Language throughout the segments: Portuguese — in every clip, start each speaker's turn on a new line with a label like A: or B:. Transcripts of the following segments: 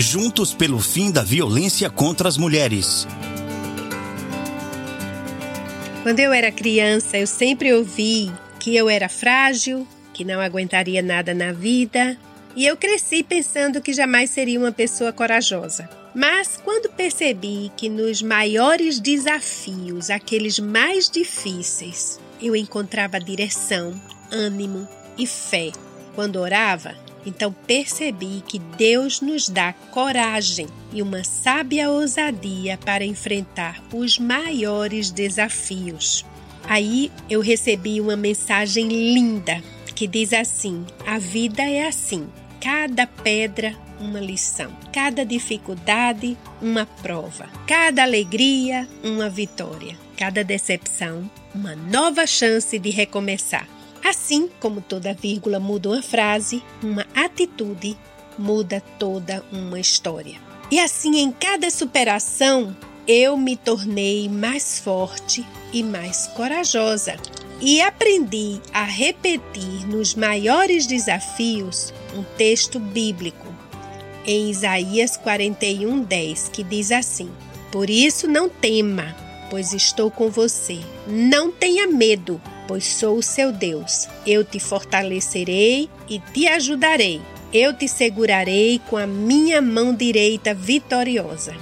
A: Juntos pelo fim da violência contra as mulheres.
B: Quando eu era criança, eu sempre ouvi que eu era frágil, que não aguentaria nada na vida, e eu cresci pensando que jamais seria uma pessoa corajosa. Mas quando percebi que nos maiores desafios, aqueles mais difíceis, eu encontrava direção, ânimo e fé. Quando orava, então percebi que Deus nos dá coragem e uma sábia ousadia para enfrentar os maiores desafios. Aí eu recebi uma mensagem linda que diz assim: a vida é assim, cada pedra uma lição, cada dificuldade uma prova, cada alegria uma vitória, cada decepção uma nova chance de recomeçar. Assim como toda vírgula muda uma frase, uma atitude muda toda uma história. E assim, em cada superação, eu me tornei mais forte e mais corajosa. E aprendi a repetir nos maiores desafios um texto bíblico, em Isaías 41:10, que diz assim: Por isso não tema, pois estou com você. Não tenha medo, pois sou o seu Deus. Eu te fortalecerei e te ajudarei. Eu te segurarei com a minha mão direita vitoriosa.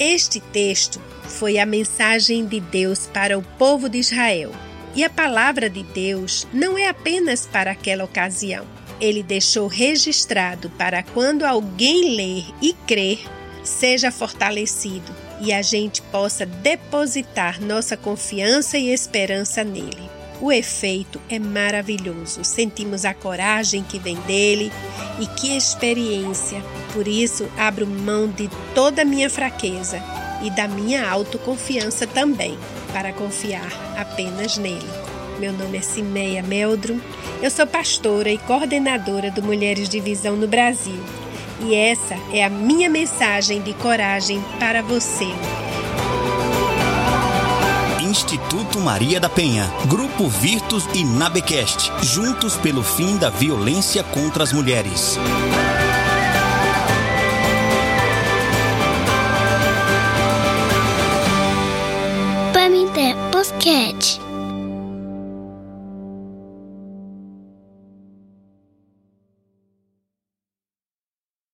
B: Este texto foi a mensagem de Deus para o povo de Israel. E a palavra de Deus não é apenas para aquela ocasião. Ele deixou registrado para quando alguém ler e crer, seja fortalecido e a gente possa depositar nossa confiança e esperança nele. O efeito é maravilhoso. Sentimos a coragem que vem dele e que experiência. Por isso, abro mão de toda a minha fraqueza e da minha autoconfiança também, para confiar apenas nele. Meu nome é Cimeia Meldrum, eu sou pastora e coordenadora do Mulheres de Visão no Brasil. E essa é a minha mensagem de coragem para você.
A: Instituto Maria da Penha, Grupo Virtus e Nabecast, juntos pelo fim da violência contra as mulheres.
C: Pamité Posquete.